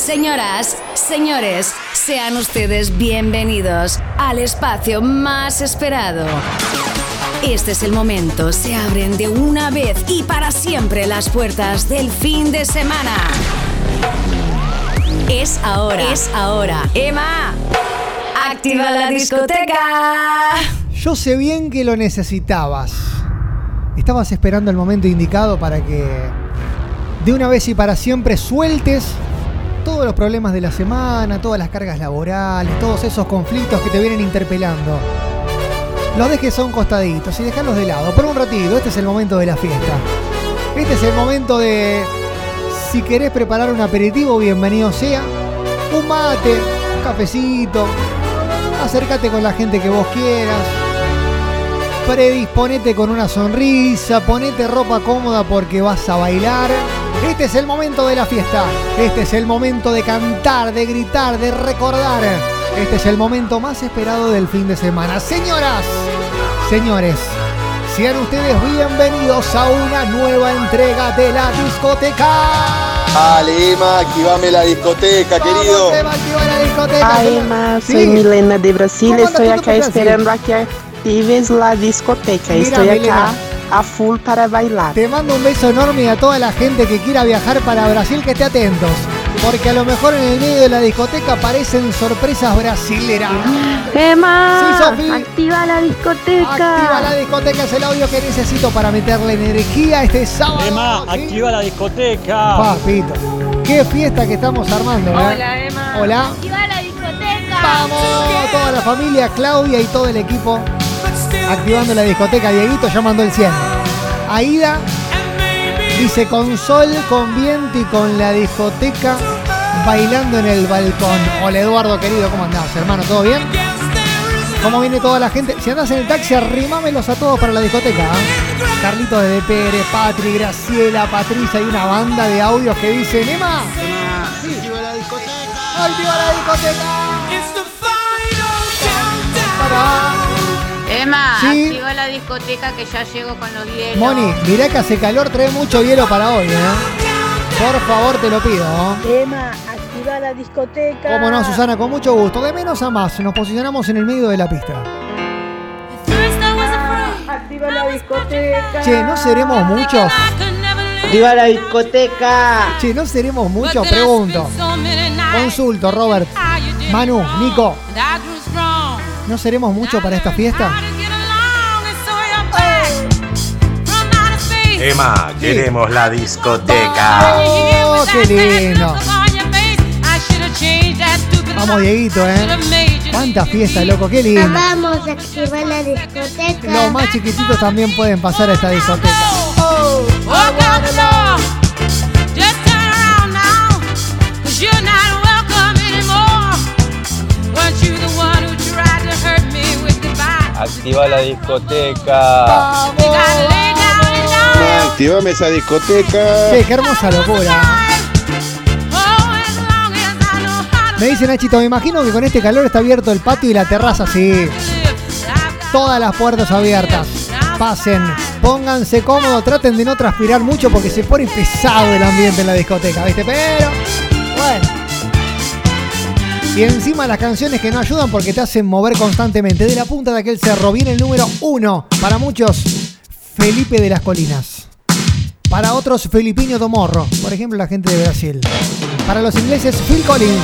Señoras, señores, sean ustedes bienvenidos al espacio más esperado. Este es el momento, se abren de una vez y para siempre las puertas del fin de semana. Es ahora, es ahora. Emma, activa la discoteca. Yo sé bien que lo necesitabas. Estabas esperando el momento indicado para que de una vez y para siempre sueltes todos los problemas de la semana, todas las cargas laborales, todos esos conflictos que te vienen interpelando. Los dejes a un costadito y dejarlos de lado por un ratito. Este es el momento de la fiesta. Este es el momento de, si querés preparar un aperitivo, bienvenido sea. Un mate, un cafecito. Acércate con la gente que vos quieras. Predisponete con una sonrisa, ponete ropa cómoda porque vas a bailar. Este es el momento de la fiesta. Este es el momento de cantar, de gritar, de recordar. Este es el momento más esperado del fin de semana. Señoras, señores, sean ustedes bienvenidos a una nueva entrega de la discoteca. Dale, Emma, activame la discoteca, querido. Emma, activa la discoteca. Ay, Emma, Sí. soy Milena de Brasil. ¿Cómo andas Estoy acá esperando a que actives la discoteca. Mira, Estoy Milena. A full para bailar. Te mando un beso enorme y a toda la gente que quiera viajar para Brasil que esté atentos. Porque a lo mejor en el medio de la discoteca aparecen sorpresas brasileras. Emma, Sí, activa la discoteca. Activa la discoteca, es el audio que necesito para meterle energía este sábado. Emma, ¿sí? activa la discoteca. Papito, qué fiesta que estamos armando, ¿eh? Hola, Emma. Hola. Activa la discoteca. Vamos, toda la familia, Claudia y todo el equipo activando la discoteca. Dieguito ya mandó el 100. Aida dice con sol, con viento y con la discoteca bailando en el balcón. Hola Eduardo querido, ¿cómo andás, hermano? ¿Todo bien? ¿Cómo viene toda la gente? Si andás en el taxi, arrimámelos a todos para la discoteca. ¿eh? Carlitos de Pérez, Patri, Graciela, Patricia y una banda de audios que dicen, Emma, Activa la discoteca. activa la discoteca. Emma, Sí. activa la discoteca que ya llego con los hielos. Moni, mirá que hace calor, trae mucho hielo para hoy, ¿eh? Por favor, te lo pido. Emma, activa la discoteca. Cómo no, Susana, con mucho gusto. De menos a más, nos posicionamos en el medio de la pista. Activa la discoteca. Che, ¿no seremos muchos? ¡Viva la discoteca! Che, ¿no seremos muchos? Pregunto. Consulto, Robert. Manu, Nico, ¿no seremos muchos para esta fiesta? Emma, queremos la discoteca. ¡Oh, qué lindo! Vamos, Dieguito, ¿eh? ¡Cuánta fiesta, loco! ¡Qué lindo! Vamos a activar la discoteca. Los más chiquititos también pueden pasar a esta discoteca. Activa la discoteca. ¡Vamos! Activame esa discoteca. Che, qué hermosa locura. Me dice Nachito, me imagino que con este calor está abierto el patio y la terraza, sí. Todas las puertas abiertas. Pasen, pónganse cómodos, traten de no transpirar mucho porque se pone pesado el ambiente en la discoteca, ¿viste? Pero, bueno. Y encima las canciones que no ayudan porque te hacen mover constantemente. De la punta de aquel cerro viene el número uno. Para muchos, Felipe de las Colinas. Para otros, Felipinho Tomorro. Por ejemplo, la gente de Brasil. Para los ingleses, Phil Collins.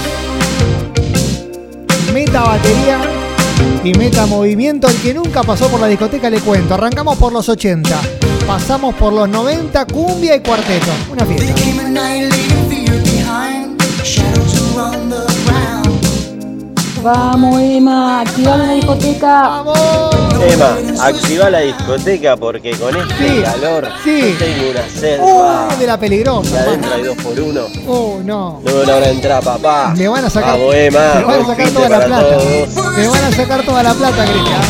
Meta batería y meta movimiento. El que nunca pasó por la discoteca, le cuento. Arrancamos por los 80. Pasamos por los 90, cumbia y cuarteto. Una fiesta. Vamos, Emma, activa la discoteca. ¡Vamos! Emma, activa la discoteca porque con este Sí, calor sí. yo tengo una selva. ¡Uh! De la y peligrosa. adentro hay dos por uno. ¡Oh, no! No me logra entrar, papá. Me van a sacar. Vamos, Emma. me van a sacar toda la plata. todos. Me van a sacar toda la plata, Cristian.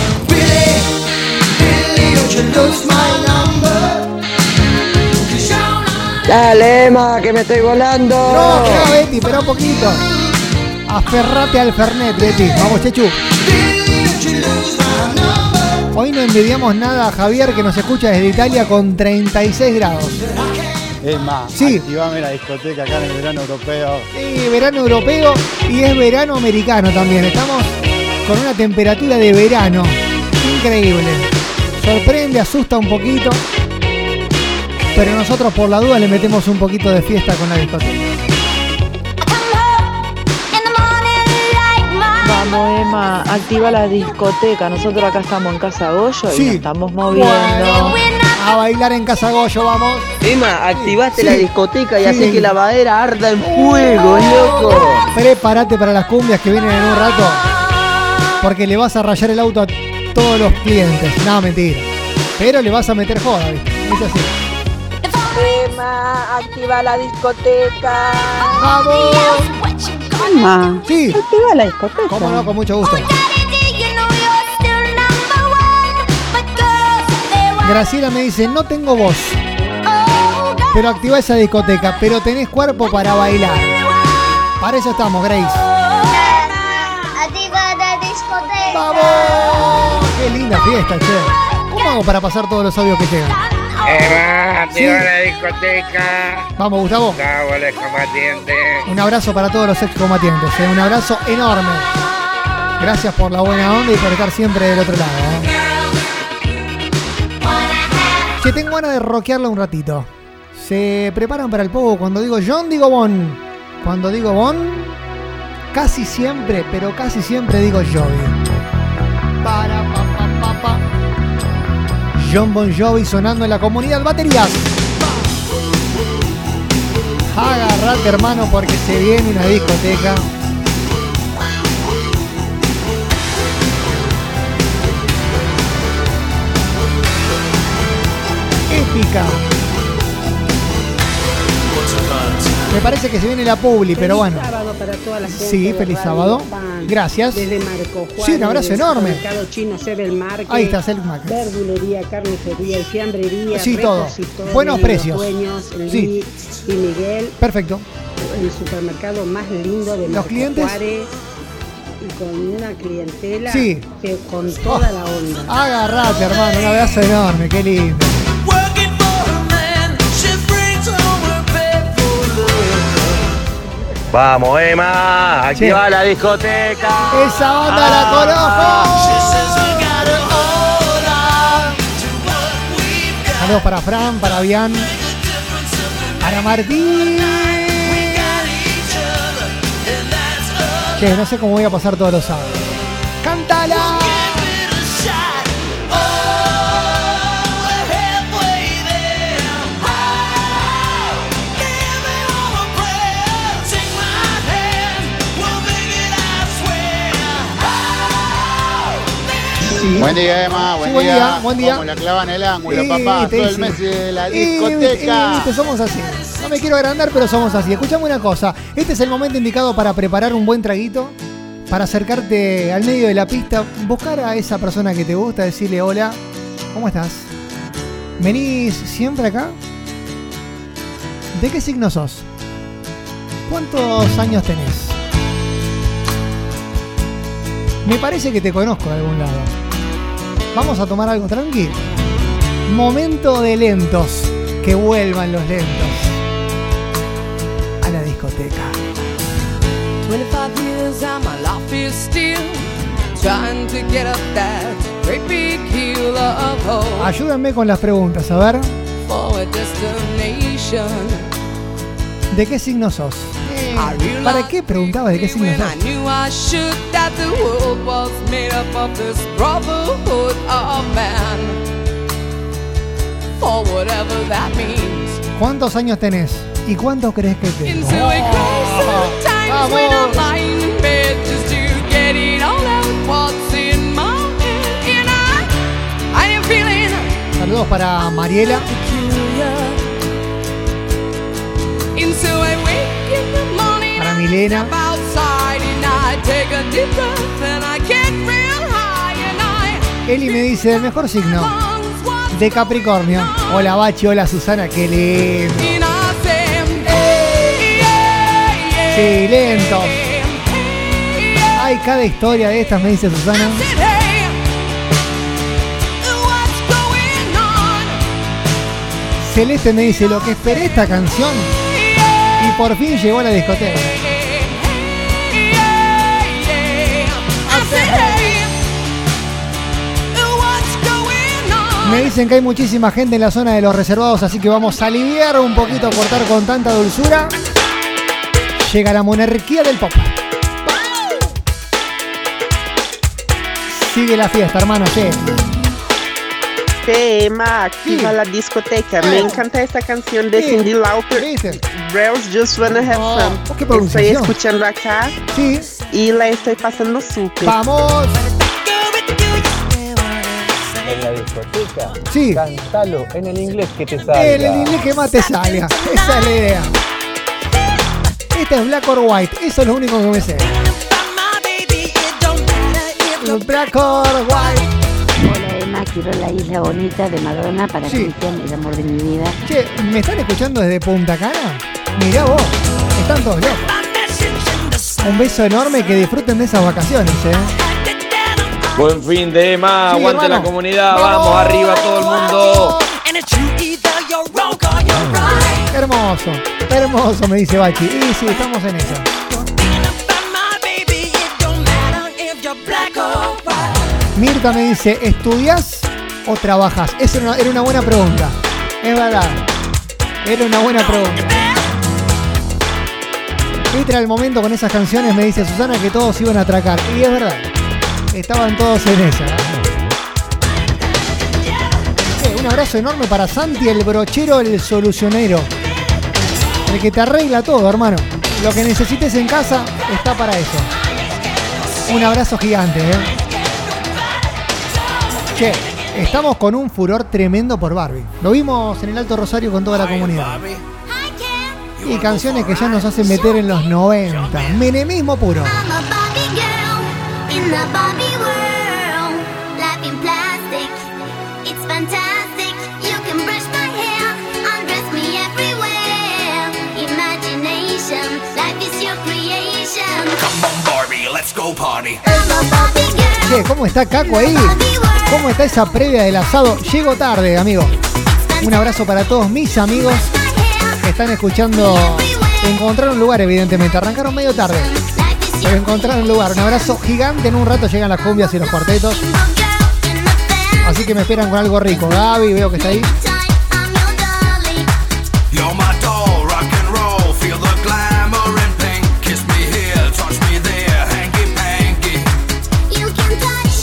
Dale, Emma, que me estoy volando. No, queda Betty, espera un poquito. Aferrate al Fernet, Betty. Vamos, Chechu. Hoy no envidiamos nada a Javier que nos escucha desde Italia con 36 grados. Es más, Sí. activame la discoteca acá en el verano europeo. Sí, verano europeo y es verano americano también. Estamos con una temperatura de verano. Increíble. Sorprende, asusta un poquito. Pero nosotros por la duda le metemos un poquito de fiesta con la discoteca. Emma, activa la discoteca. Nosotros acá estamos en Casa Goyo y Sí. nos estamos moviendo. A bailar en Casa Goyo, vamos. Emma, activaste Sí. la discoteca y Sí. haces que la madera arda en fuego, loco. Prepárate para las cumbias que vienen en un rato. Porque le vas a rayar el auto a todos los clientes. No, mentira. Pero le vas a meter joda, ¿viste? Es así. Emma, activa la discoteca. ¡Vamos! Sí. activa la discoteca. Cómo no, con mucho gusto. Graciela me dice, no tengo voz, pero activa esa discoteca, pero tenés cuerpo para bailar. Para eso estamos, Grace. Activa la discoteca. ¡Vamos! ¡Qué linda fiesta, che! ¿Cómo hago para pasar todos los audios que llegan? Sí. la discoteca. Vamos, Gustavo. Gustavo, el combatiente. Un abrazo para todos los excombatientes, ¿eh? un abrazo enorme. Gracias por la buena onda y por estar siempre del otro lado. ¿eh? Che, tengo ganas de rockearla un ratito. ¿Se preparan para el pogo? Cuando digo John, digo Bon. Cuando digo Bon, casi siempre, pero casi siempre digo Jovi. Para, pa, pa, pa, pa. John Bon Jovi sonando en la comunidad baterías. Agarrate hermano porque se viene una discoteca. Épica. Me parece que se viene la publi, pero bueno. Toda la gente Sí, feliz sábado. Pan. Gracias. Desde Marco Juárez. Sí, un abrazo enorme. Mercado Chino Sebel Market. Ahí está, Selk Market. Verdulería, carnicería fiambrería. Sí, todo. Buenos Los precios. Dueños, Sí. Y Miguel. Perfecto. El supermercado más lindo de Los Marco clientes. Juárez. Y con una clientela Sí. que con toda la onda. Agarrate, hermano. Un abrazo enorme. Qué lindo. Vamos, Emma, activa Sí. la discoteca. Esa banda la conozco. Saludos para Fran, para Bian, para Martín. Che, no sé cómo voy a pasar todos los sábados. ¡Cántala! Buen día, Emma. Buen, Sí, buen día. día, buen día. Como la clavan el ángulo, Y, papá. Todo el mes de la Y, discoteca. y, viste, somos así. No me quiero agrandar, pero somos así. Escuchame una cosa. Este es el momento indicado para preparar un buen traguito, para acercarte al medio de la pista, buscar a esa persona que te gusta, decirle hola, ¿cómo estás? ¿Venís siempre acá? ¿De qué signo sos? ¿Cuántos años tenés? Me parece que te conozco de algún lado. Vamos a tomar algo tranqui. Momento de lentos. Que vuelvan los lentos. A la discoteca. 25 years and my life is still trying to get up that great big hill of hope Ayúdenme con las preguntas, a ver. for a destination. ¿De qué signo sos? I ¿Para qué preguntabas de qué signo sos? ¿Cuántos años tenés? ¿Y cuántos crees que am feeling Saludos para Mariela. peculiar. And Eli me dice el mejor signo. De Capricornio. Hola Bachi, hola Susana, qué lindo. Sí, lento. Hay cada historia de estas, me dice Susana. Celeste me dice lo que esperé esta canción y por fin llegó a la discoteca. Me dicen que hay muchísima gente en la zona de los reservados, así que vamos a aliviar un poquito, a cortar con tanta dulzura. Llega la monarquía del pop. Sigue la fiesta, hermano, sí. Tema, activa la discoteca. Me encanta esta canción de Sí. Cindy Lauper. Girls Just Wanna Have Oh, Fun. Estoy escuchando acá Sí. y la estoy pasando súper. Vamos. Discoteca, Sí. cantalo en el inglés que te salga. El, el inglés que más te salga. Esa es la idea. Esta es Black or White. Eso es lo único que me sé. Black or White. Hola Emma, quiero la isla bonita de Madonna para Sí. Cristian, el amor de mi vida. Che, ¿me están escuchando desde Punta Cana? Mirá vos. Están todos locos. Un beso enorme que disfruten de esas vacaciones, eh. Buen fin de Emma, Sí, aguante hermano. la comunidad, Vamos. arriba todo el mundo. Hermoso. Hermoso, me dice Bachi. Y sí, estamos en esa. Mirta me dice, ¿estudias o trabajas? Esa era una, era una buena pregunta. Es verdad. Era una buena pregunta. Era el momento con esas canciones, me dice Susana, que todos iban a atracar. Y es verdad. Estaban todos en esa. Eh, un abrazo enorme para Santi, el brochero, el solucionero. El que te arregla todo, hermano. Lo que necesites en casa está para eso. Un abrazo gigante, ¿eh? Che, estamos con un furor tremendo por Barbie. Lo vimos en el Alto Rosario con toda la comunidad. Y canciones que ya nos hacen meter en los 90. Menemismo puro. In the Barbie let's go party. ¿cómo está Caco ahí? ¿Cómo está esa previa del asado? Llego tarde, amigo. Un abrazo para todos mis amigos que están escuchando. Encontraron lugar, evidentemente. Arrancaron medio tarde. Pero encontraron un lugar. Un abrazo gigante. En un rato llegan las cumbias y los cuartetos. Así que me esperan con algo rico. Gaby, veo que está ahí.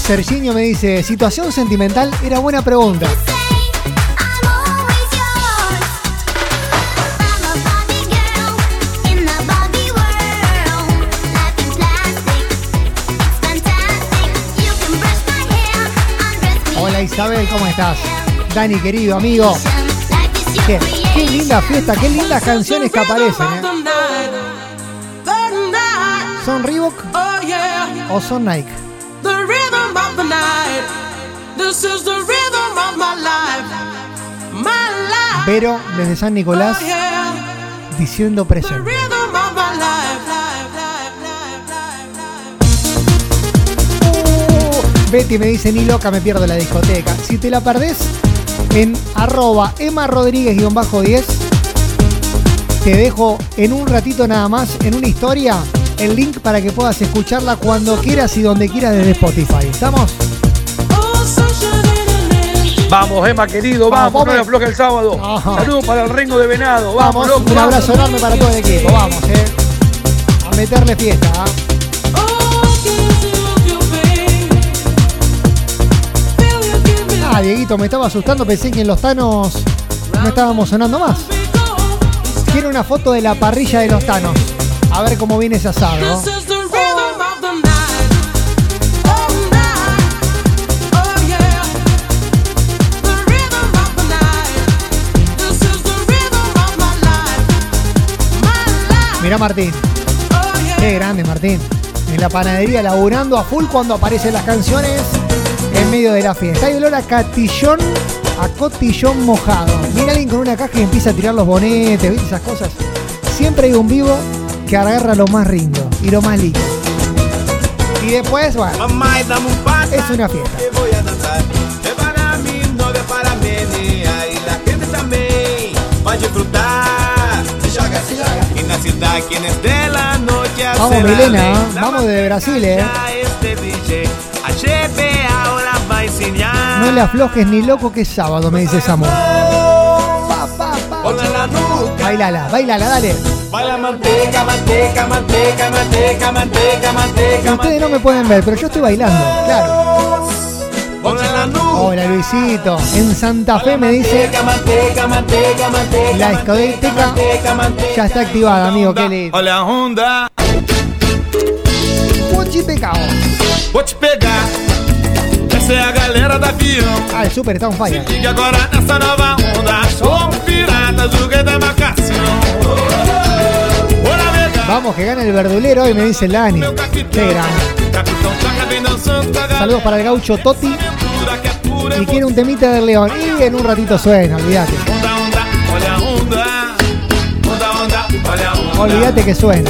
Serginho me dice, situación sentimental era buena pregunta. Hola Isabel, ¿cómo estás? Dani, querido amigo. Qué, qué linda fiesta, qué lindas canciones que aparecen. ¿eh? ¿Son Reebok Oh o son Nike? The rhythm of the night. This is the rhythm of my life. My life. Vero, desde San Nicolás, Oh diciendo presente. life. Betty me dice, ni loca me pierdo la discoteca. Si te la perdés, en arroba Emma Rodríguez-10, te dejo en un ratito nada más, en una historia, el link para que puedas escucharla cuando quieras y donde quieras desde Spotify. ¿Estamos? Vamos, Emma querido, Vamos, vamos, no me afloja el sábado. Saludos para el Rengo de Venado, vamos, Vamos, loco, un vamos. abrazo enorme para todo el equipo. Vamos, eh. A meterle fiesta. ¿ah? Ah, Dieguito, me estaba asustando, pensé que en los Tanos no estábamos sonando más. Quiero una foto de la parrilla de los Tanos. A ver cómo viene ese asado. Oh. Mirá Martín. Oh. Qué grande Martín. En la panadería laburando a full cuando aparecen las canciones en medio de la fiesta. Hay olor a catillón, a cotillón mojado. Viene alguien con una caja y empieza a tirar los bonetes, ¿viste esas cosas? Siempre hay un vivo que agarra lo más rindo y lo más lindo. Y después, bueno, Mamá, dame un es una fiesta. Que voy a danzar. Es para mi novia, para mí, y la gente también. pode frutar. Se joga, se joga. Na cidade quienes de la noche Vamos, Milena. ¿eh? vamos de Brasil, eh. Este DJ, a GB ahora va a enseñar. No le aflojes ni loco que es sábado, me dice Samu. Bailala, bailala, dale. Baila manteca, manteca, manteca, manteca, manteca, manteca. Ustedes no me pueden ver, pero yo estoy bailando, claro. Hola Luisito, en Santa Fe me dice la discoteca ya está activada, amigo, qué lindo. Olha a onda. Puchi pecado. Vou te pegar. Essa é a galera do avião. Ah, el super está on fire. Ligue agora nessa nova onda. Somos piratas do rei da embarcação. Vamos, que gana el verdulero y me dice Lani. Qué grande. Saludos para el gaucho Toti. Y quiere un temita de León. Y en un ratito suena, olvídate. Olvídate que suena.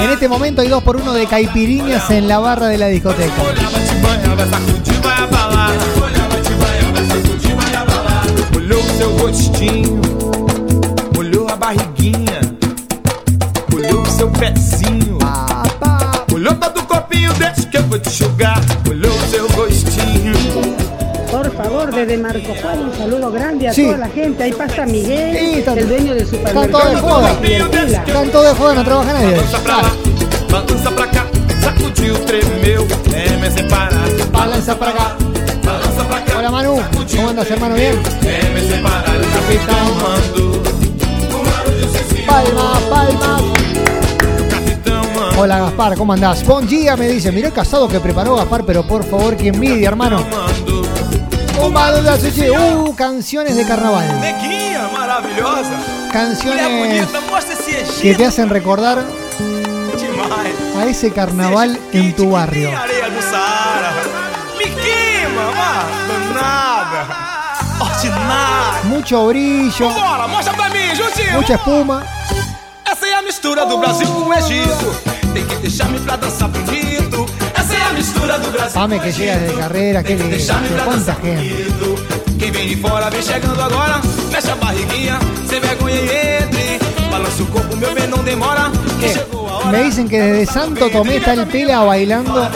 En este momento hay dos por uno de caipiriñas en la barra de la discoteca. Por favor, desde Marco Juan, un saludo grande a Sí. toda la gente. Ahí pasa Miguel, Sí, está- el dueño del Están todos de supermercado. joda. Están todos de joda, no trabaja nadie. Balança pra cá, sacudiu, tremeu, parar. Balanza para acá. Balança pra cá, Hola Manu, ¿cómo andas hermano? ¿Bien? treme sem parar. O capitão mandou. O Mauro disse sim, Palmas, palmas. Hola Gaspar, ¿cómo andás? Buen día, me dice. Mirá el casado que preparó Gaspar, pero por favor, que envidia, hermano. Uh, canciones de carnaval. Canciones que te hacen recordar a ese carnaval en tu barrio. Mucho brillo. Mucha espuma. Esa es la mistura do Brasil con Egipto. Tem que deixar-me pra dançar bonito. Essa é a mistura do Brasil Pame que lindo. Pra gente. Quem vem de fora vem chegando agora. Fecha a barriguinha, sem vergonha e entre. Balança o corpo, meu bem, não demora. Que a hora. Me dicen que desde Santo Tomé está el Pela bailando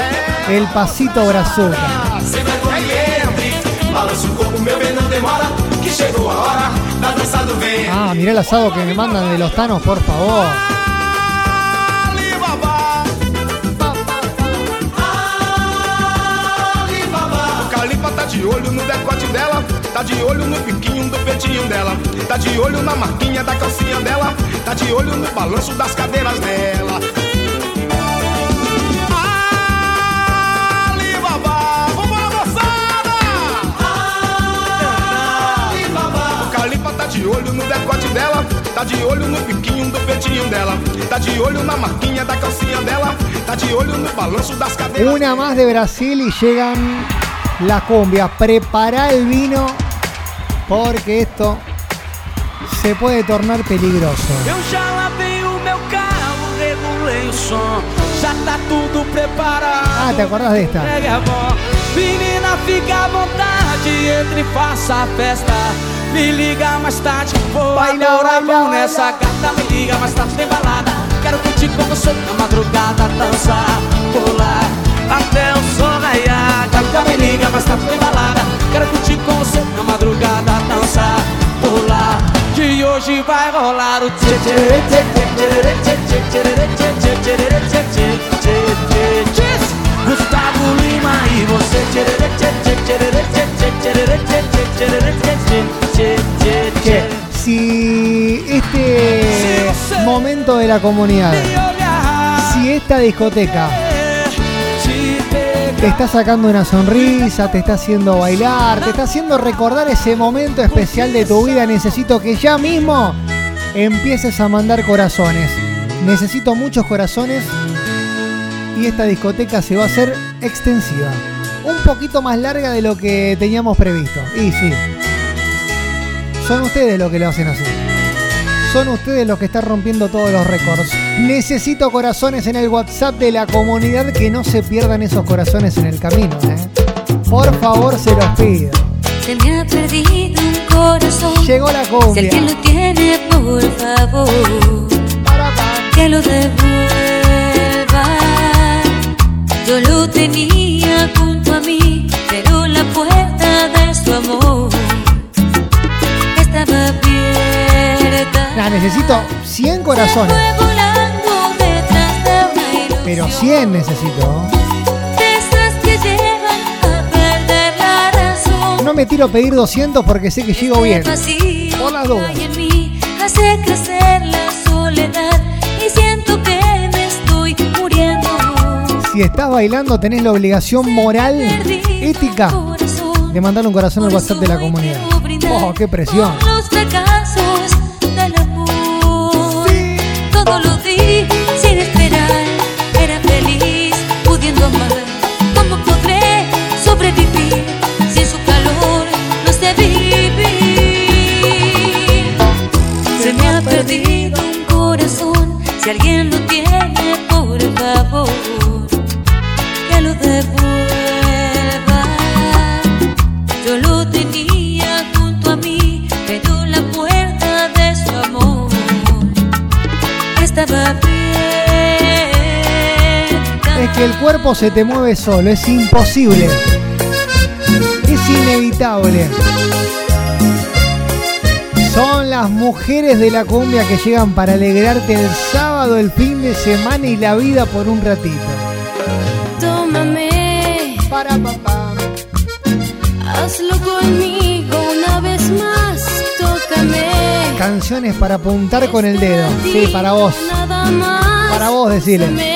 el pasito brazuca. Sem vergonha e entre. Balança o corpo, meu bem, não demora. Que chegou a hora da dança do vento. Ah, mirá el asado que me mandan de los tanos, por favor. Olho no decote dela, tá de olho no biquinho do peitinho dela, tá de olho na marquinha da calcinha dela, tá de olho no balanço das cadeiras dela. Alibaba, vambora moçada! O Calipa tá de olho no decote dela, tá de olho no biquinho do peitinho dela, tá de olho na marquinha da calcinha dela, tá de olho no balanço das cadeiras Una más de Brasil y llegan la cumbia. Prepara el vino porque esto se puede tornar peligroso. Eu já lavei o meu carro, regulei o som, já tá tudo preparado. Ah, ¿te acordás de esta? Menina, fica à vontade, entre e faça a festa. Me liga mais tarde, vou Baila, adorar baila, nessa gata. Me liga mais tarde, tem balada. Quero curtir com você na madrugada, dançar, pular até o sol raiar. Gata, me liga mais tarde, tem balada. Quero curtir com você na madrugada, dançar, pular. Que hoje vai rolar o tchê tchê tchê tchê tchê tchê tchê tchê Gustavo Lima e você tchê tchê tchê tchê tchê tchê tchê tchê si este momento de la comunidad, si esta discoteca te está sacando una sonrisa, te está haciendo bailar, te está haciendo recordar ese momento especial de tu vida, necesito que ya mismo empieces a mandar corazones. Necesito muchos corazones y esta discoteca se va a hacer extensiva. Un poquito más larga de lo que teníamos previsto. Y sí, son ustedes los que lo hacen así. Son ustedes los que están rompiendo todos los récords. Necesito corazones en el WhatsApp de la comunidad que no se pierdan esos corazones en el camino. ¿eh? Por favor, se los pido. Se me ha perdido un corazón. Llegó la Si cumbia. alguien lo tiene, por favor, que lo devuelva. Yo lo tenía junto a mí, pero la puerta de su amor estaba abierta. Nah, necesito 100 corazones. Pero 100 necesito. No me tiro a pedir 200 porque sé que llego bien. Por las dudas. hace crecer la soledad y siento que me estoy muriendo. Si estás bailando, tenés la obligación moral, ética, de mandar un corazón al WhatsApp de la comunidad. Oh, qué presión. Los fracasos del amor. Todo lo di sin esperar. Era feliz pudiendo amar. ¿Cómo podré sobrevivir sin su calor? No sé vivir. Se me ha perdido un corazón. Si alguien lo tiene, el cuerpo se te mueve solo, es imposible. Es inevitable. Son las mujeres de la cumbia que llegan para alegrarte el sábado, el fin de semana y la vida por un ratito. Tómame, Para papá. hazlo conmigo una vez más. Tócame, Canciones para apuntar con el dedo. Sí, para vos. Para vos, decile.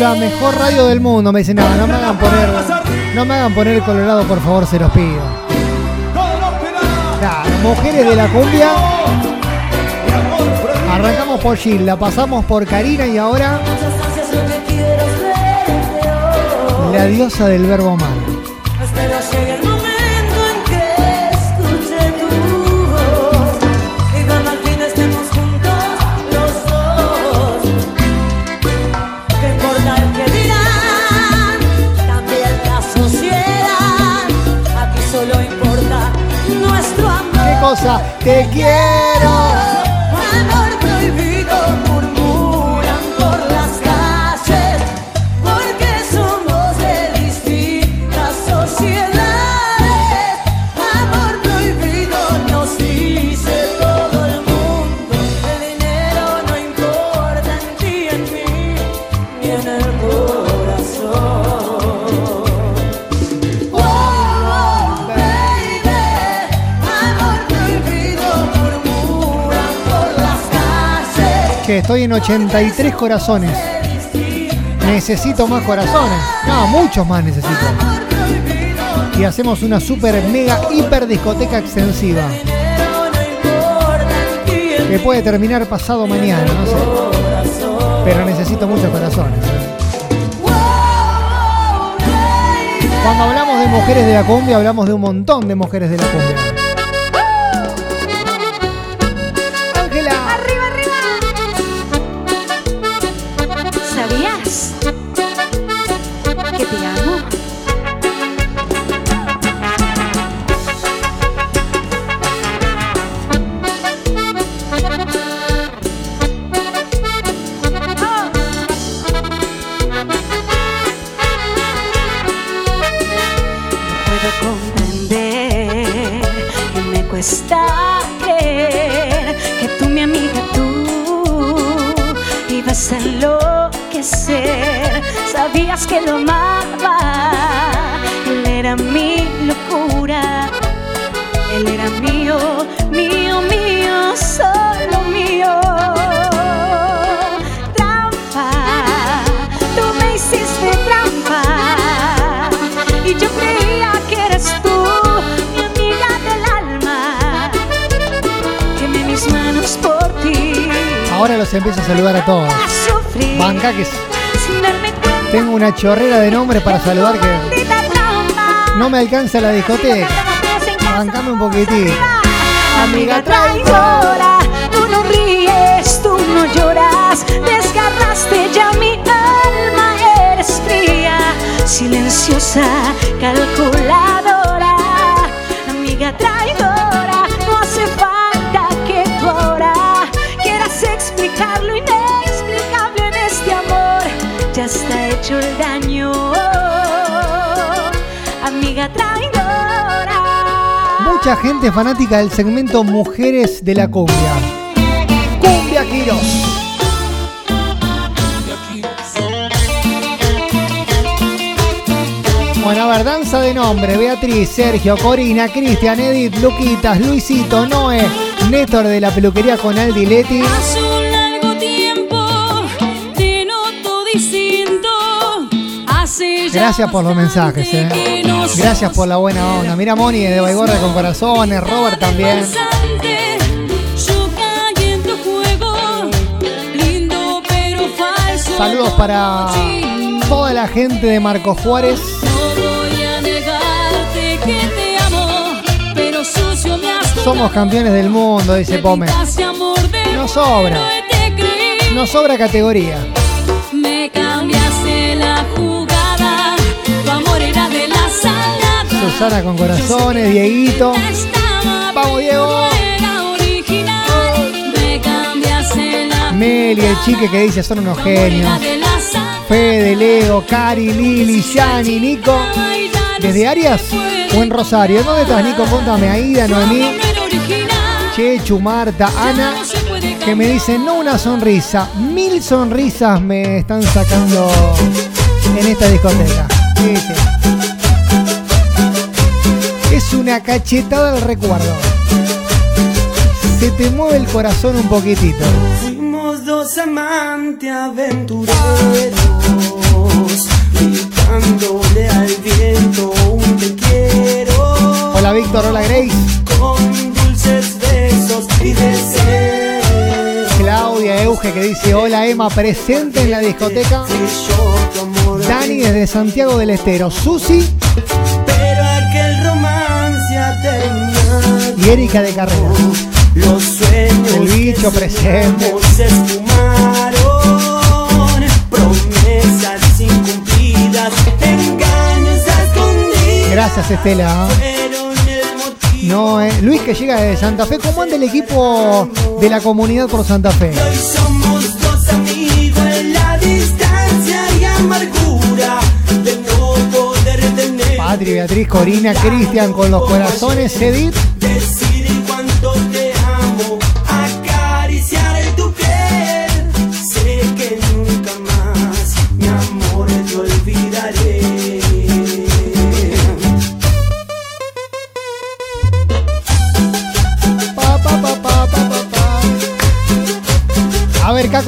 la mejor radio del mundo. Me dicen, no, no me hagan poner. No me hagan poner colorado, por favor, se los pido. Mujeres de la cumbia. Arrancamos por Gil, la pasamos por Karina y ahora la diosa del verbo amar. Amor. ¿Qué cosa? Te. Estoy en 83 corazones. Necesito más corazones. No, muchos más necesito. Y hacemos una super mega hiper discoteca extensiva. Que puede terminar pasado mañana, no sé. Pero necesito muchos corazones. Cuando hablamos de mujeres de la cumbia, hablamos de un montón de mujeres de la cumbia. Chorrera de nombres para saludar que no me alcanza la discoteca. Bancame un poquitín. Amiga traidora, tú no ríes, tú no lloras, desgarraste ya mi alma, eres fría, silenciosa, calculadora. Amiga traidora, hecho el daño. Amiga traidora. Mucha gente fanática del segmento Mujeres de la Cumbia. Cumbia Quiros. Bueno, a ver, danza de nombre. Beatriz, Sergio, Corina, Cristian, Edith, Luquitas, Luisito, Noé, Néstor de la peluquería con Aldi Leti. Gracias por los mensajes, eh. Gracias por la buena onda. Mira Moni de Baigorra con corazones, Robert también. Saludos para toda la gente de Marcos Juárez. Somos campeones del mundo, dice Pome. Casi amor de No sobra. te creí. No sobra categoría. Susana con corazones, Dieguito. Vamos, Diego. Meli, el chique que dice son unos genios. Fede, Leo, Cari, Lili, Yani, Nico. ¿Desde Arias o en Rosario? ¿Dónde estás, Nico? Contame. Aida, Noemí, Chechu, Marta, Ana. Que me dicen, no una sonrisa, mil sonrisas me están sacando en esta discoteca. Sí. Es una cachetada del recuerdo. Se te mueve el corazón un poquitito. Fuimos dos amantes aventureros, gritándole al viento un te quiero. Hola Víctor, hola Grace. Con dulces besos y deseos. Claudia Euge que dice hola Emma, presente en la discoteca. Dani desde Santiago del Estero. Susi y Erika de Carrera. Los sueños El bicho presente. se esfumaron. Promesas incumplidas, a. Gracias Estela. No, eh. Luis que llega de Santa Fe. ¿Cómo anda el equipo de la comunidad por Santa Fe? Hoy somos dos amigos en la distancia y amargura de no poder tener. Patri, Beatriz, Corina, Cristian con los corazones. Edith.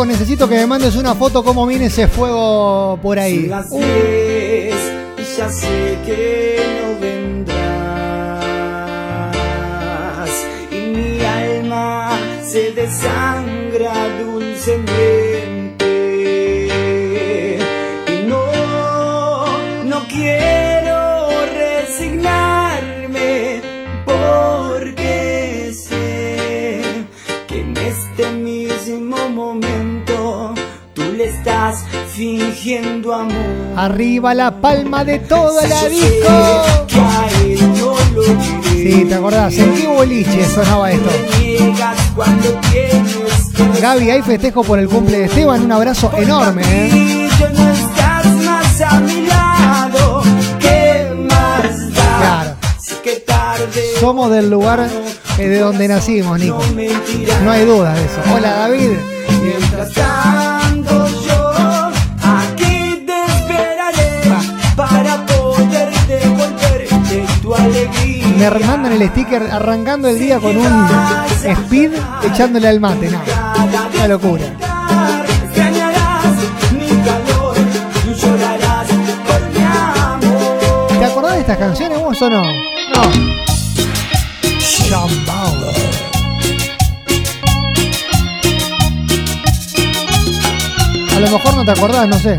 Necesito que me mandes una foto cómo viene ese fuego por ahí. Son las diez y ya sé que no vendrás. Y mi alma se desangra dulcemente. Fingiendo amor. Arriba la palma de toda la disco. Sí, ¿te acordás? ¿En qué boliche sonaba esto? Gaby, hay festejo por el cumple de Esteban. Un abrazo enorme. ¿eh? Claro. Que Somos del lugar eh, de donde nacimos, Nico. No hay duda de eso. Hola, David. Me mandan el sticker arrancando el día con un speed echándole al mate. No, una locura. ¿Te acordás de estas canciones vos o no? No. Chambao. te acordás, no sé.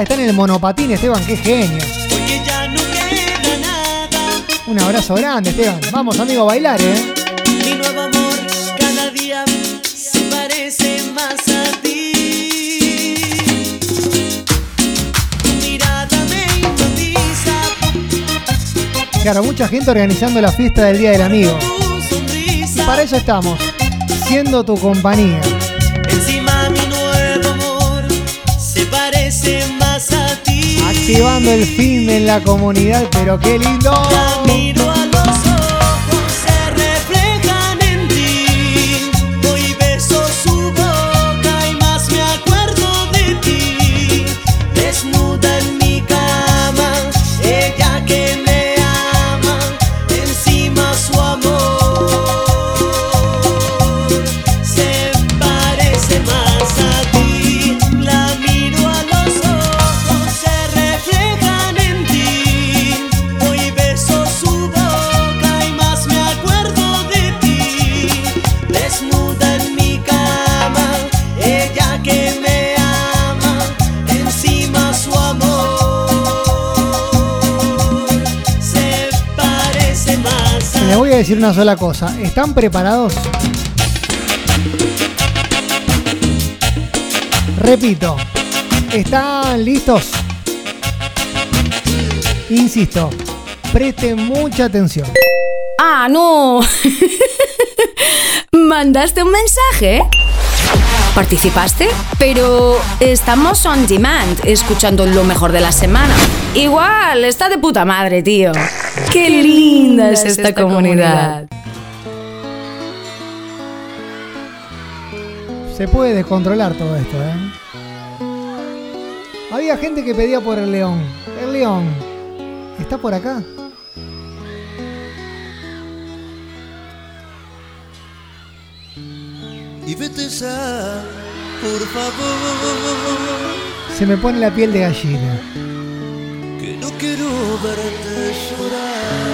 Ah, está en el monopatín, Esteban, qué genio. ya no queda nada. Un abrazo grande, Esteban. Vamos, amigo, a bailar, ¿eh? Mi nuevo amor cada día se parece más a ti. Tu mirada me hipnotiza, Claro, mucha gente organizando la fiesta del Día del Amigo. Y para eso estamos, siendo tu compañía. Activando el fin en la comunidad, pero qué lindo. Decir una sola cosa. ¿Están preparados? Repito, ¿están listos? Insisto, presten mucha atención. Ah, no. ¿Mandaste un mensaje? ¿Participaste? Pero estamos on demand, escuchando lo mejor de la semana. Igual, está de puta madre, tío. Qué linda es esta comunidad. Se puede descontrolar todo esto, ¿eh? Había gente que pedía por el león. El león. ¿Está por acá? Y vete ya, por favor, Se me pone la piel de gallina. No quiero verte llorar.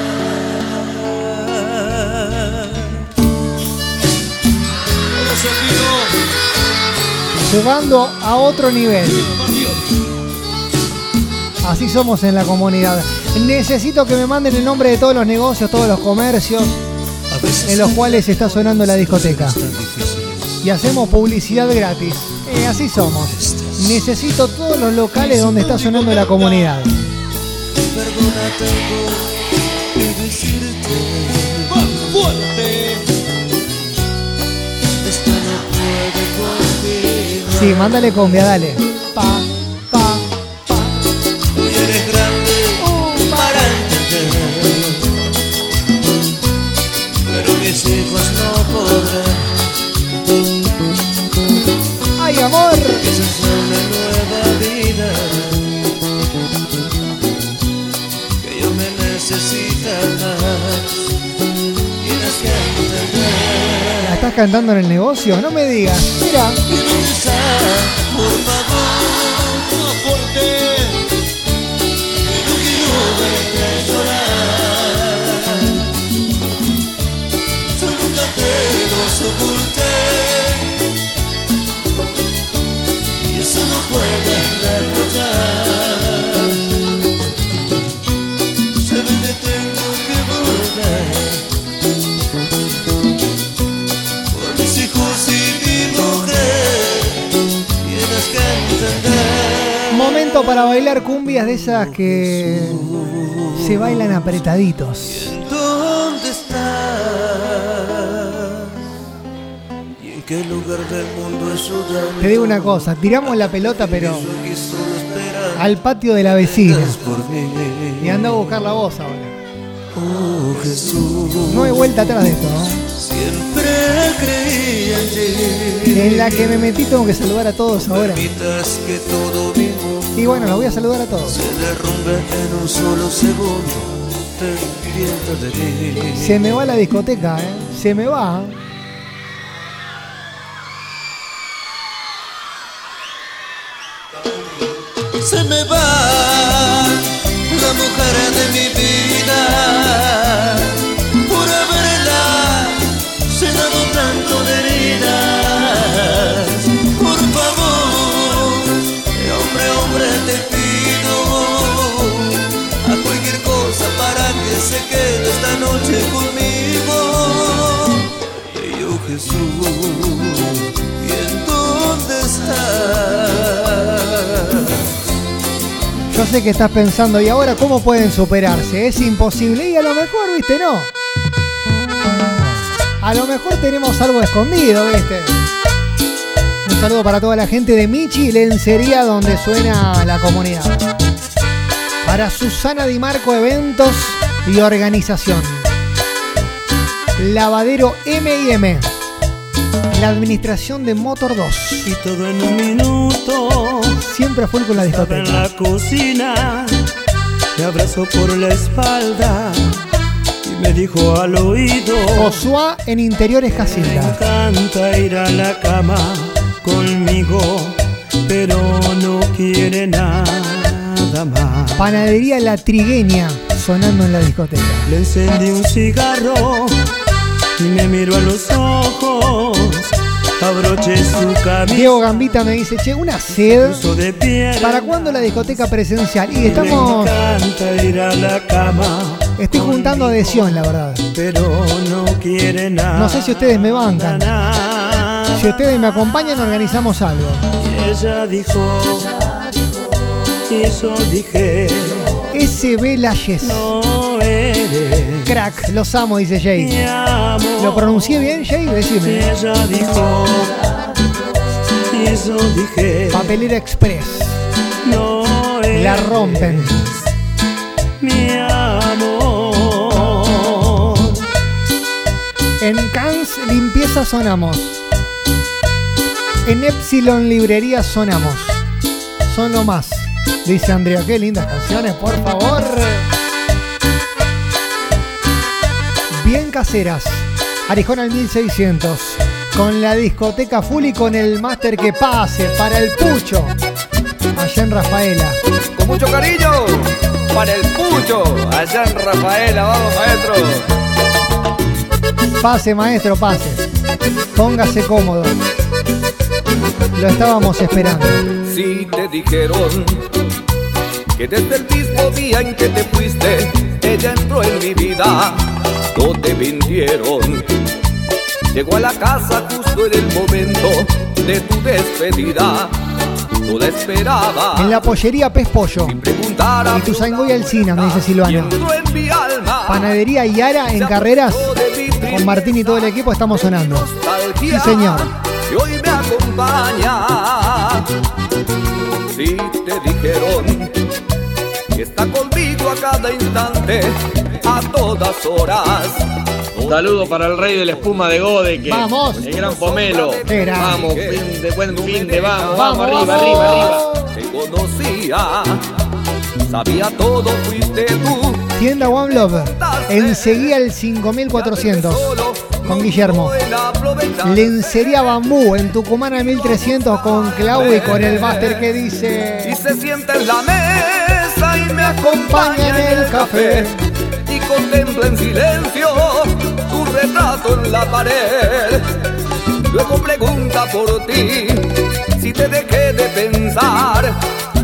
Llevando a otro nivel. Así somos en la comunidad. Necesito que me manden el nombre de todos los negocios, todos los comercios en los cuales está sonando la discoteca. Y hacemos publicidad gratis. Eh, así somos. Necesito todos los locales donde está sonando la comunidad. Perdona tengo que decirte más fuerte. Esto no puede conmigo. Sí, mándale cumbia, dale. Pa, pa. Hoy eres grande para entender. Pero mis hijos no podrán. ¡Ay, amor! Estás cantando en el negocio? No me digas. Mira. Momento para bailar cumbias de esas que se bailan apretaditos. ¿Dónde estás? ¿Y en qué lugar del mundo eso ya Te digo una cosa, tiramos la pelota pero al patio de la vecina. Y anda a buscar la voz ahora. Oh Jesús, No hay vuelta atrás de esto, ¿no? siempre creí en ti. En la que me metí tengo que saludar a todos ahora. Permitas que todo mi mundo Y bueno, los voy a saludar a todos. se derrumbe en un solo segundo. Se me va la discoteca, ¿eh? Se me va. se me va la mujer de mi vida que se quede esta noche conmigo. Y Jesús, ¿y en dónde estás? Yo sé que estás pensando, ¿y ahora cómo pueden superarse? Es imposible y a lo mejor, viste, no. A lo mejor tenemos algo escondido, viste. Un saludo para toda la gente de Michi, Lencería, donde suena la comunidad. Para Susana Di Marco, eventos y organización. Lavadero M&M. La administración de Motor 2. Y todo en un minuto. Siempre full con la Estaba en discoteca. la cocina, me abrazó por la espalda y me dijo al oído. Josuá en Interiores Me Casilda. encanta ir a la cama conmigo, pero no quiere nada más. Panadería La Trigueña sonando en la discoteca. Le encendí un cigarro y me miró a los ojos, abroché su camisa. Diego Gambita me dice, che, una sed. ¿Para cuándo la discoteca presencial? Y estamos. ir a la cama, Estoy juntando adhesión, la verdad. pero no quiere nada. No sé si ustedes me bancan. Si ustedes me acompañan, organizamos algo. Y ella dijo, y eso dije, SB Layes. no eres Crack, los amo, dice Jay. ¿Lo pronuncié bien, Jay? Decime. ella dijo, eso dije, Papelera Express. no eres La rompen. mi amor. En Cans Limpieza sonamos. En Epsilon Librería sonamos. Son lo más. Dice Andrea, qué lindas canciones, por favor. Bien caseras. Arijón al 1600. Con la discoteca full y con el máster que pase para el pucho. Allá en Rafaela. Con mucho cariño para el pucho. Allá en Rafaela, vamos maestro. Pase, maestro, pase. Póngase cómodo. Lo estábamos esperando. Si te dijeron que desde el mismo día en que te fuiste, ella entró en mi vida, no te mintieron. Llegó a la casa justo en el momento de tu despedida. No la esperaba. En la pollería Pez Pollo. Preguntar a Y tu Zaingoy Alcina, me dice Silvana. en mi alma. Panadería Yara en carreras. Con Martín y todo el equipo estamos sonando. Sí, señor. que hoy me acompaña. Si te dijeron está conmigo a cada instante, a todas horas. Saludo para el rey de la espuma de Godeque. Vamos. El gran Pomelo. Grande. Vamos, fin de buen fin de vamos, Vamos, vamos, arriba, vamos. arriba, arriba. Te conocía, sabía todo, fuiste tú. Tienda One Love. Enseguida el 5400. Con Guillermo. Lencería Bambú en Tucumán al 1300 con Clau y con el máster que Y dice. se sienta en la mesa y me acompaña en el café. Y contempla en silencio tu retrato en la pared. Luego pregunta por ti si te dejé de pensar.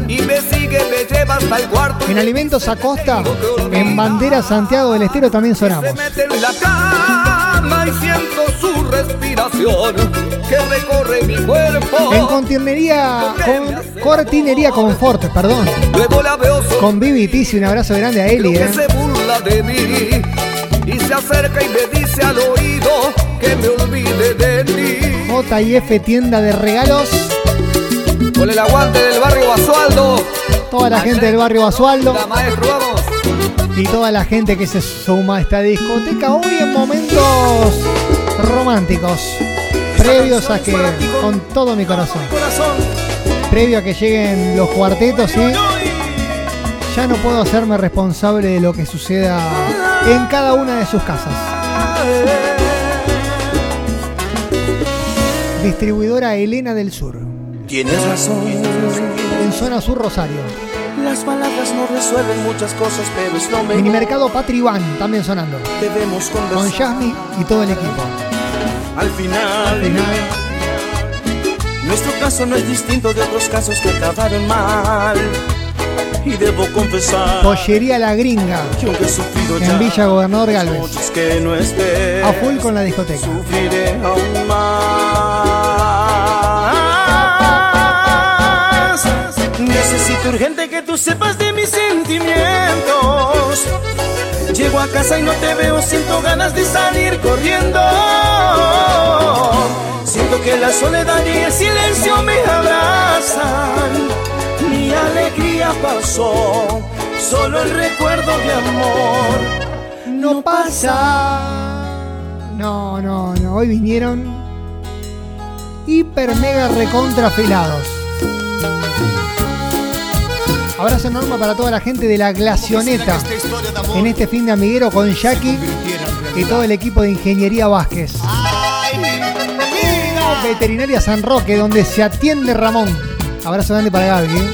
Y me sigue, me lleva hasta el cuarto. En Alimentos Acosta, en Bandera Santiago del Estero también sonamos. Se mete en la cama y siento su respiración que recorre mi cuerpo. En Continería, con, Cortinería Confort, perdón. Luego la veo Con Vivi Tizi, un abrazo grande a Eli, que eh. se burla de mí y se acerca y me dice al oído que me olvide de ti. JF Tienda de Regalos. Con el aguante del barrio Basualdo. Toda la gente del barrio Basualdo. La maestro, vamos. y toda la gente que se suma a esta discoteca hoy en momentos románticos, previos a que, con todo mi corazón, previo a que lleguen los cuartetos y ya no puedo hacerme responsable de lo que suceda en cada una de sus casas. Distribuidora Elena del Sur. Tienes razón. En zona sur Rosario. Las palabras no resuelven muchas cosas, pero es lo mejor. Minimercado Patribán también sonando. Debemos conversar. Con Yasmi y todo el equipo. Al final, nuestro caso no es distinto de otros casos que acabaron mal. Y debo confesar Pollería La Gringa. que aunque he sufrido ya En Villa Gobernador Galvez. que no esté, A full con la discoteca. sufriré aún más. Necesito urgente que tú sepas de mis sentimientos. Llego a casa y no te veo, siento ganas de salir corriendo. Siento que la soledad y el silencio me abrazan. Mi alegría pasó, solo el recuerdo de amor no pasa. No, no, no. Hoy vinieron hiper mega recontra afilados. Abrazo enorme para toda la gente de la Glacioneta en este fin de amiguero con Jackie y todo el equipo de Ingeniería Vázquez. Veterinaria San Roque, donde se atiende Ramón. Abrazo grande para Gaby. ¿eh?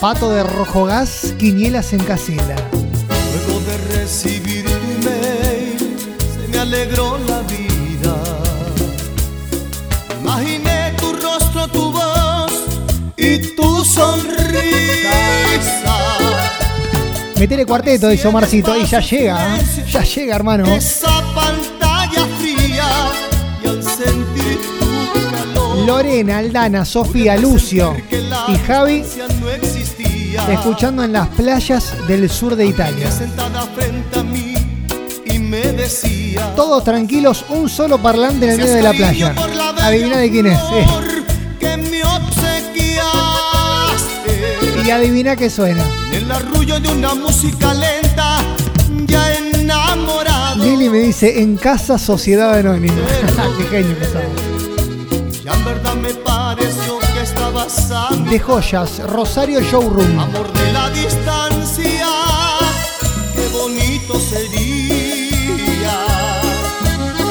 Pato de Rojo Gas, Quinielas en Casilla. Luego de recibir tu mail, se me alegró la vida. Imaginé tu rostro, tu voz y tu sonrisa. Metele cuarteto, dice Omarcito. Y ya llega, ¿eh? ya llega, hermano. Esa pantalla fría y al sentir tu calor. Lorena, Aldana, Sofía, Lucio y Javi escuchando en las playas del sur de Italia. Todos tranquilos, un solo parlante en el medio de la playa. Adivina de quién es. eh. Y adivina qué suena. El arrullo de una música lenta ya enamorado Lili me dice, en casa Sociedad Anónima. qué genio que ya en verdad me pareció que estabas a De joyas, Rosario Showroom. amor de la distancia qué bonito sería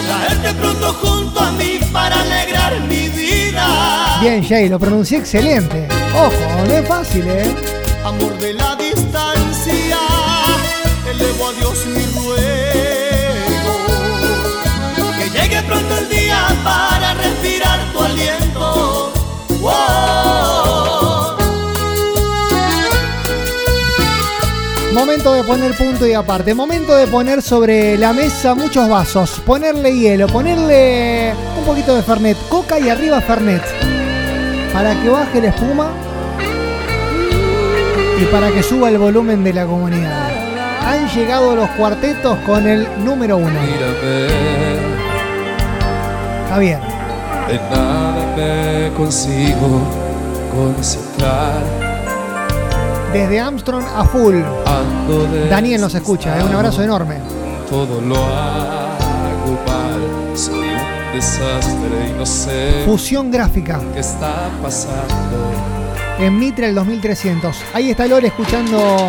traerte pronto junto a mí para alegrar mi vida Bien, Jay, lo pronuncié excelente. Ojo, no es fácil, ¿eh? amor para respirar tu aliento. Momento de poner punto y aparte. Momento de poner sobre la mesa muchos vasos. Ponerle hielo, ponerle un poquito de Fernet. Coca y arriba Fernet. Para que baje la espuma y para que suba el volumen de la comunidad. Han llegado los cuartetos con el número uno. Javier. De nada me consigo concentrar. Desde Armstrong a full. Daniel nos escucha, ¿eh? un abrazo enorme. Todo lo hago mal. Soy un desastre y no sé Fusión gráfica. qué está pasando. en Mitre el 2300. Ahí está Lore escuchando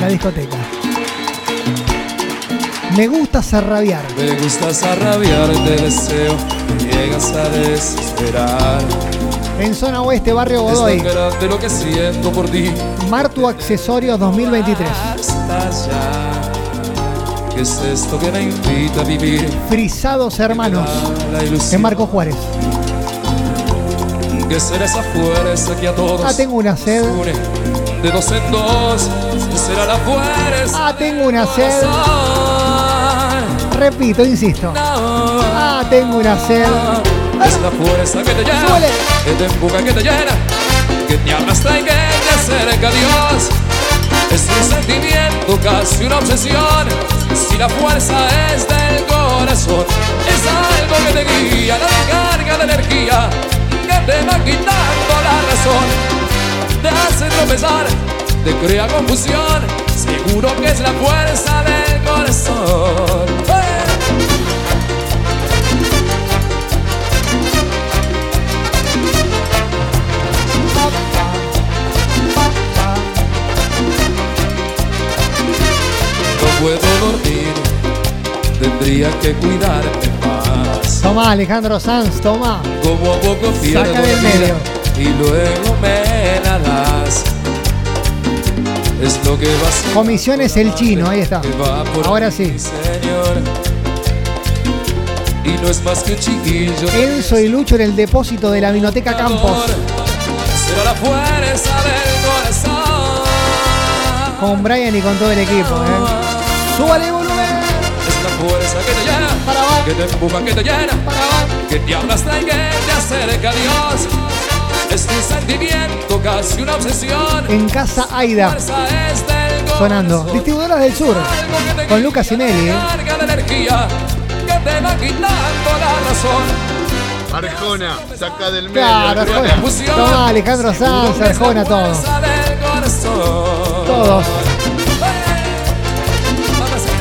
la discoteca. Me gusta zarrabiar. Me gustas a rabiar, te deseo, me llegas a desesperar. En zona oeste, barrio Es Godoy. tan grande lo que siento por ti. Martu Accesorios 2023. Basta ya. ¿Qué es esto que me invita a vivir? Frisados hermanos. En Marco Juárez. ¿Qué será esa fuerza que a todos Ah, tengo una sed. une? De dos en dos, será la fuerza. Ah, tengo una sed. Repito, insisto. Ah, tengo una sed. Es la fuerza que te llena, Súbele. que te empuja, que te llena, que te arrastra y que te acerca a Dios. Es un sentimiento, casi una obsesión. Si la fuerza es del corazón, es algo que te guía, la descarga de energía, que te va quitando la razón. Te hace tropezar, te crea confusión. Seguro que es la fuerza del corazón. No puedo dormir tendría que cuidarte más. Toma, Alejandro Sanz, toma. Como a poco pierdo Saca del medio. Y luego me la das. Es lo que vas Comisiones el chino, ahí está. Ahora sí. Y no es más que chiquillo. Enzo y Lucho en el depósito de la Vinoteca Campos. Será la fuerza del corazón. Con Brian y con todo el equipo, ¿eh? ¡Súbale volumen! Es la fuerza que te llena, que te empuja, que te llena, que te aplasta y que te acerca a Dios. Es un sentimiento, casi una obsesión. En casa Aida, sonando. Distribuidoras del Sur, con Lucas ¿eh? quitando la razón. Arjona, saca del medio. Claro, Arjona. Toma, Alejandro Sanz, Arjona, todos. Todos.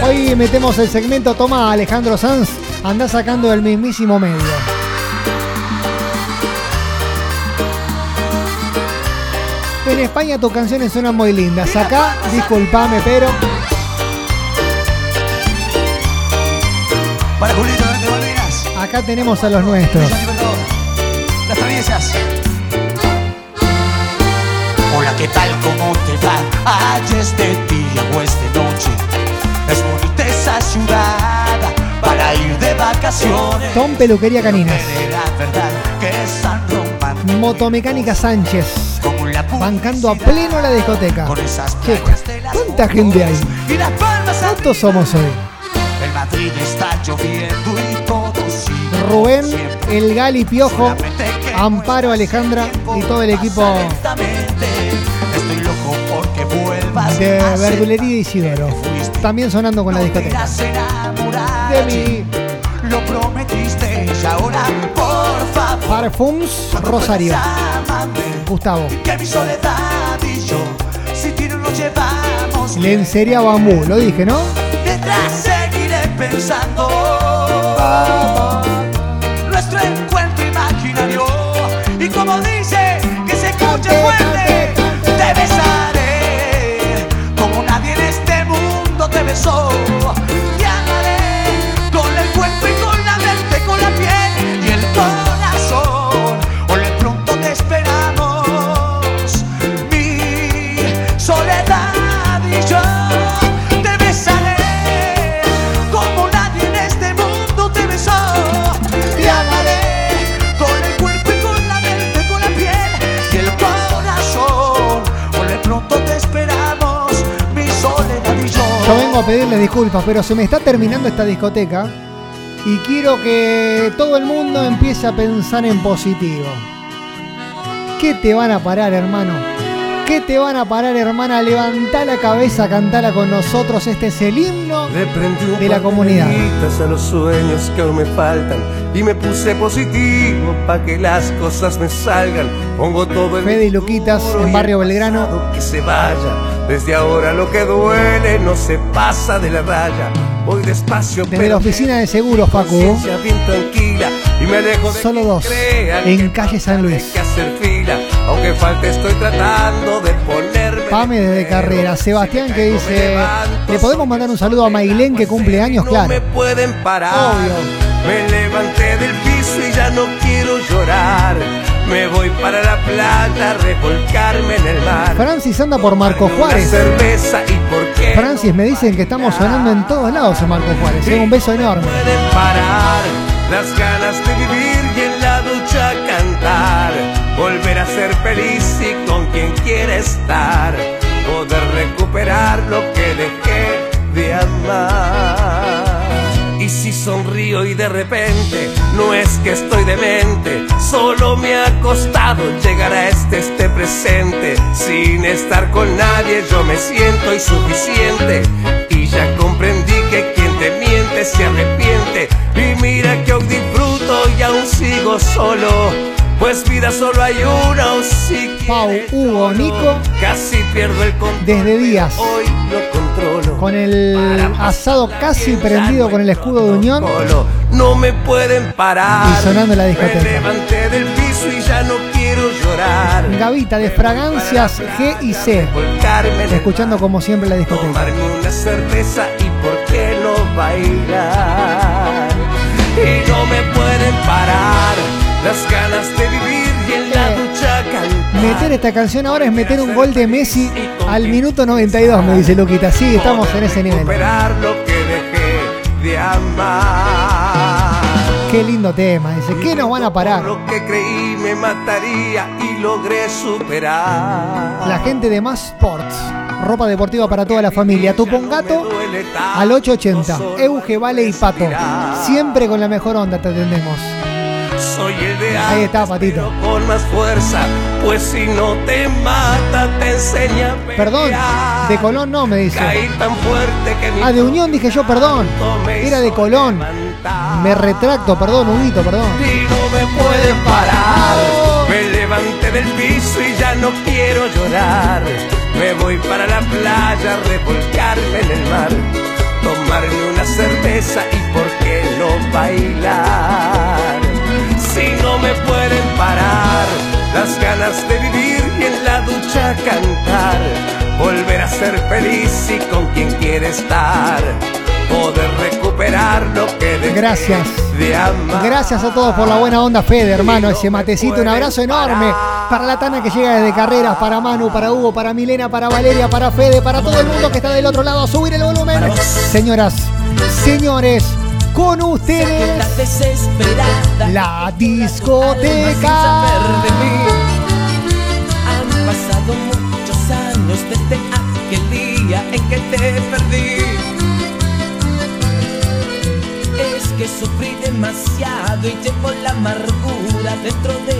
Hoy metemos el segmento Toma Alejandro Sanz, anda sacando el mismísimo medio. En España tus canciones suenan muy lindas. Acá, disculpame, pero acá tenemos a los nuestros. las traviesas. Hola, ¿qué tal? ¿Cómo te va? Ay, es de día o es de noche. Es bonita esa ciudad para ir de vacaciones. Tom Peluquería Caninas. Motomecánica Sánchez. Bancando a pleno la discoteca. Con esas ¿Cuánta gente hay? ¿Cuántos somos hoy? El Madrid está lloviendo y Rubén, el Gali Piojo, Amparo Alejandra y todo el equipo de Verdulería Isidoro. También sonando con la discoteca. De mí. Parfums Rosario. Gustavo. que mi soledad y yo si tiro nos llevamos Lencería Bambú, lo dije, ¿no? Mientras seguiré pensando Nuestro encuentro imaginario Y como dice que se escuche fuerte Te besaré Como nadie en este mundo te besó a pedirles disculpas, pero se me está terminando esta discoteca y quiero que todo el mundo empiece a pensar en positivo. ¿Qué te van a parar, hermano? ¿Qué te van a parar, hermana? Levantá la cabeza, cantala con nosotros. Este es el himno Le prendí un de la comunidad. a los sueños que aún me faltan y me puse positivo para que las cosas me salgan. Pongo todo el Fede y Luquitas en Barrio Belgrano. que se vaya. Desde ahora lo que duele no se pasa de la raya. Voy despacio Desde pero la oficina de seguros, Facu. conciencia bien tranquila y me alejo de Solo dos. En calle San Luis. que hacer fila. Aunque falte estoy tratando de ponerme Pame desde carrera. Sebastián que dice. ¿Le podemos mandar un saludo a Mailén que cumple años? no Claro. me pueden parar. Me levanté del piso y ya no quiero llorar. Me voy para la playa a revolcarme en el mar. Francis anda por Marco Juárez. cerveza y por qué Francis, me dicen que estamos sonando en todos lados en Marco Juárez. ¿eh? Un beso enorme. pueden parar las ganas de vivir y en la ducha cantar. Volver a ser feliz y con quien quiera estar. Poder recuperar lo que dejé de amar. Y si sonrío y de repente no es que estoy demente, solo me ha costado llegar a este este presente. Sin estar con nadie yo me siento insuficiente y ya comprendí que quien te miente se arrepiente. Y mira que hoy disfruto y aún sigo solo. Pues vida solo hay una o si Pau, Hugo, Nico. Casi pierdo el control. Desde días. Hoy lo controlo. Con el asado casi prendido con el escudo de Unión. No me pueden parar. Y sonando la discoteca. Me levanté del piso y ya no quiero llorar. Gavita de Fragancias G y C. Escuchando como siempre la discoteca. Tomarme una cerveza y por qué no bailar. Y no me pueden parar las ganas de vivir y en la ducha. Meter esta canción ahora es meter un gol de Messi al minuto 92, me dice Luquita. Sí, estamos en ese nivel. lo que dejé de amar. Qué lindo tema, dice. ¿Qué nos van a parar? Lo que creí me mataría y logré superar. La gente de Más Sports, ropa deportiva para toda la familia. Tupongato al 880. Euge, Vale y Pato. Siempre con la mejor onda te atendemos. Soy el de Ahí está, Patito. pero con más fuerza, pues si no te mata te enseña a Perdón, de Colón no, me dice. Caí tan fuerte que mi Ah, de Unión dije yo, perdón. Era de Colón. Me retracto, perdón, Huguito, perdón. y no me pueden parar. Me levanté del piso y ya no quiero llorar. Me voy para la playa a revolcarme en el mar. Tomarme una cerveza y por qué no bailar. Si no me pueden parar las ganas de vivir y en la ducha cantar. Volver a ser feliz y con quien quiere estar. Poder recuperar lo que dejé Gracias. de amar. Gracias a todos por la buena onda, Fede, hermano. Ese matecito, un abrazo enorme para la Tana que llega desde carreras, para Manu, para Hugo, para Milena, para Valeria, para Fede, para todo el mundo que está del otro lado. A subir el volumen. Señoras, señores, con ustedes la discoteca. Han pasado muchos años desde aquel día en que te perdí. Es que sufrí demasiado y llevo la amargura dentro de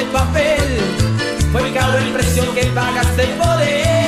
de papel. Fue el precio que pagaste por él.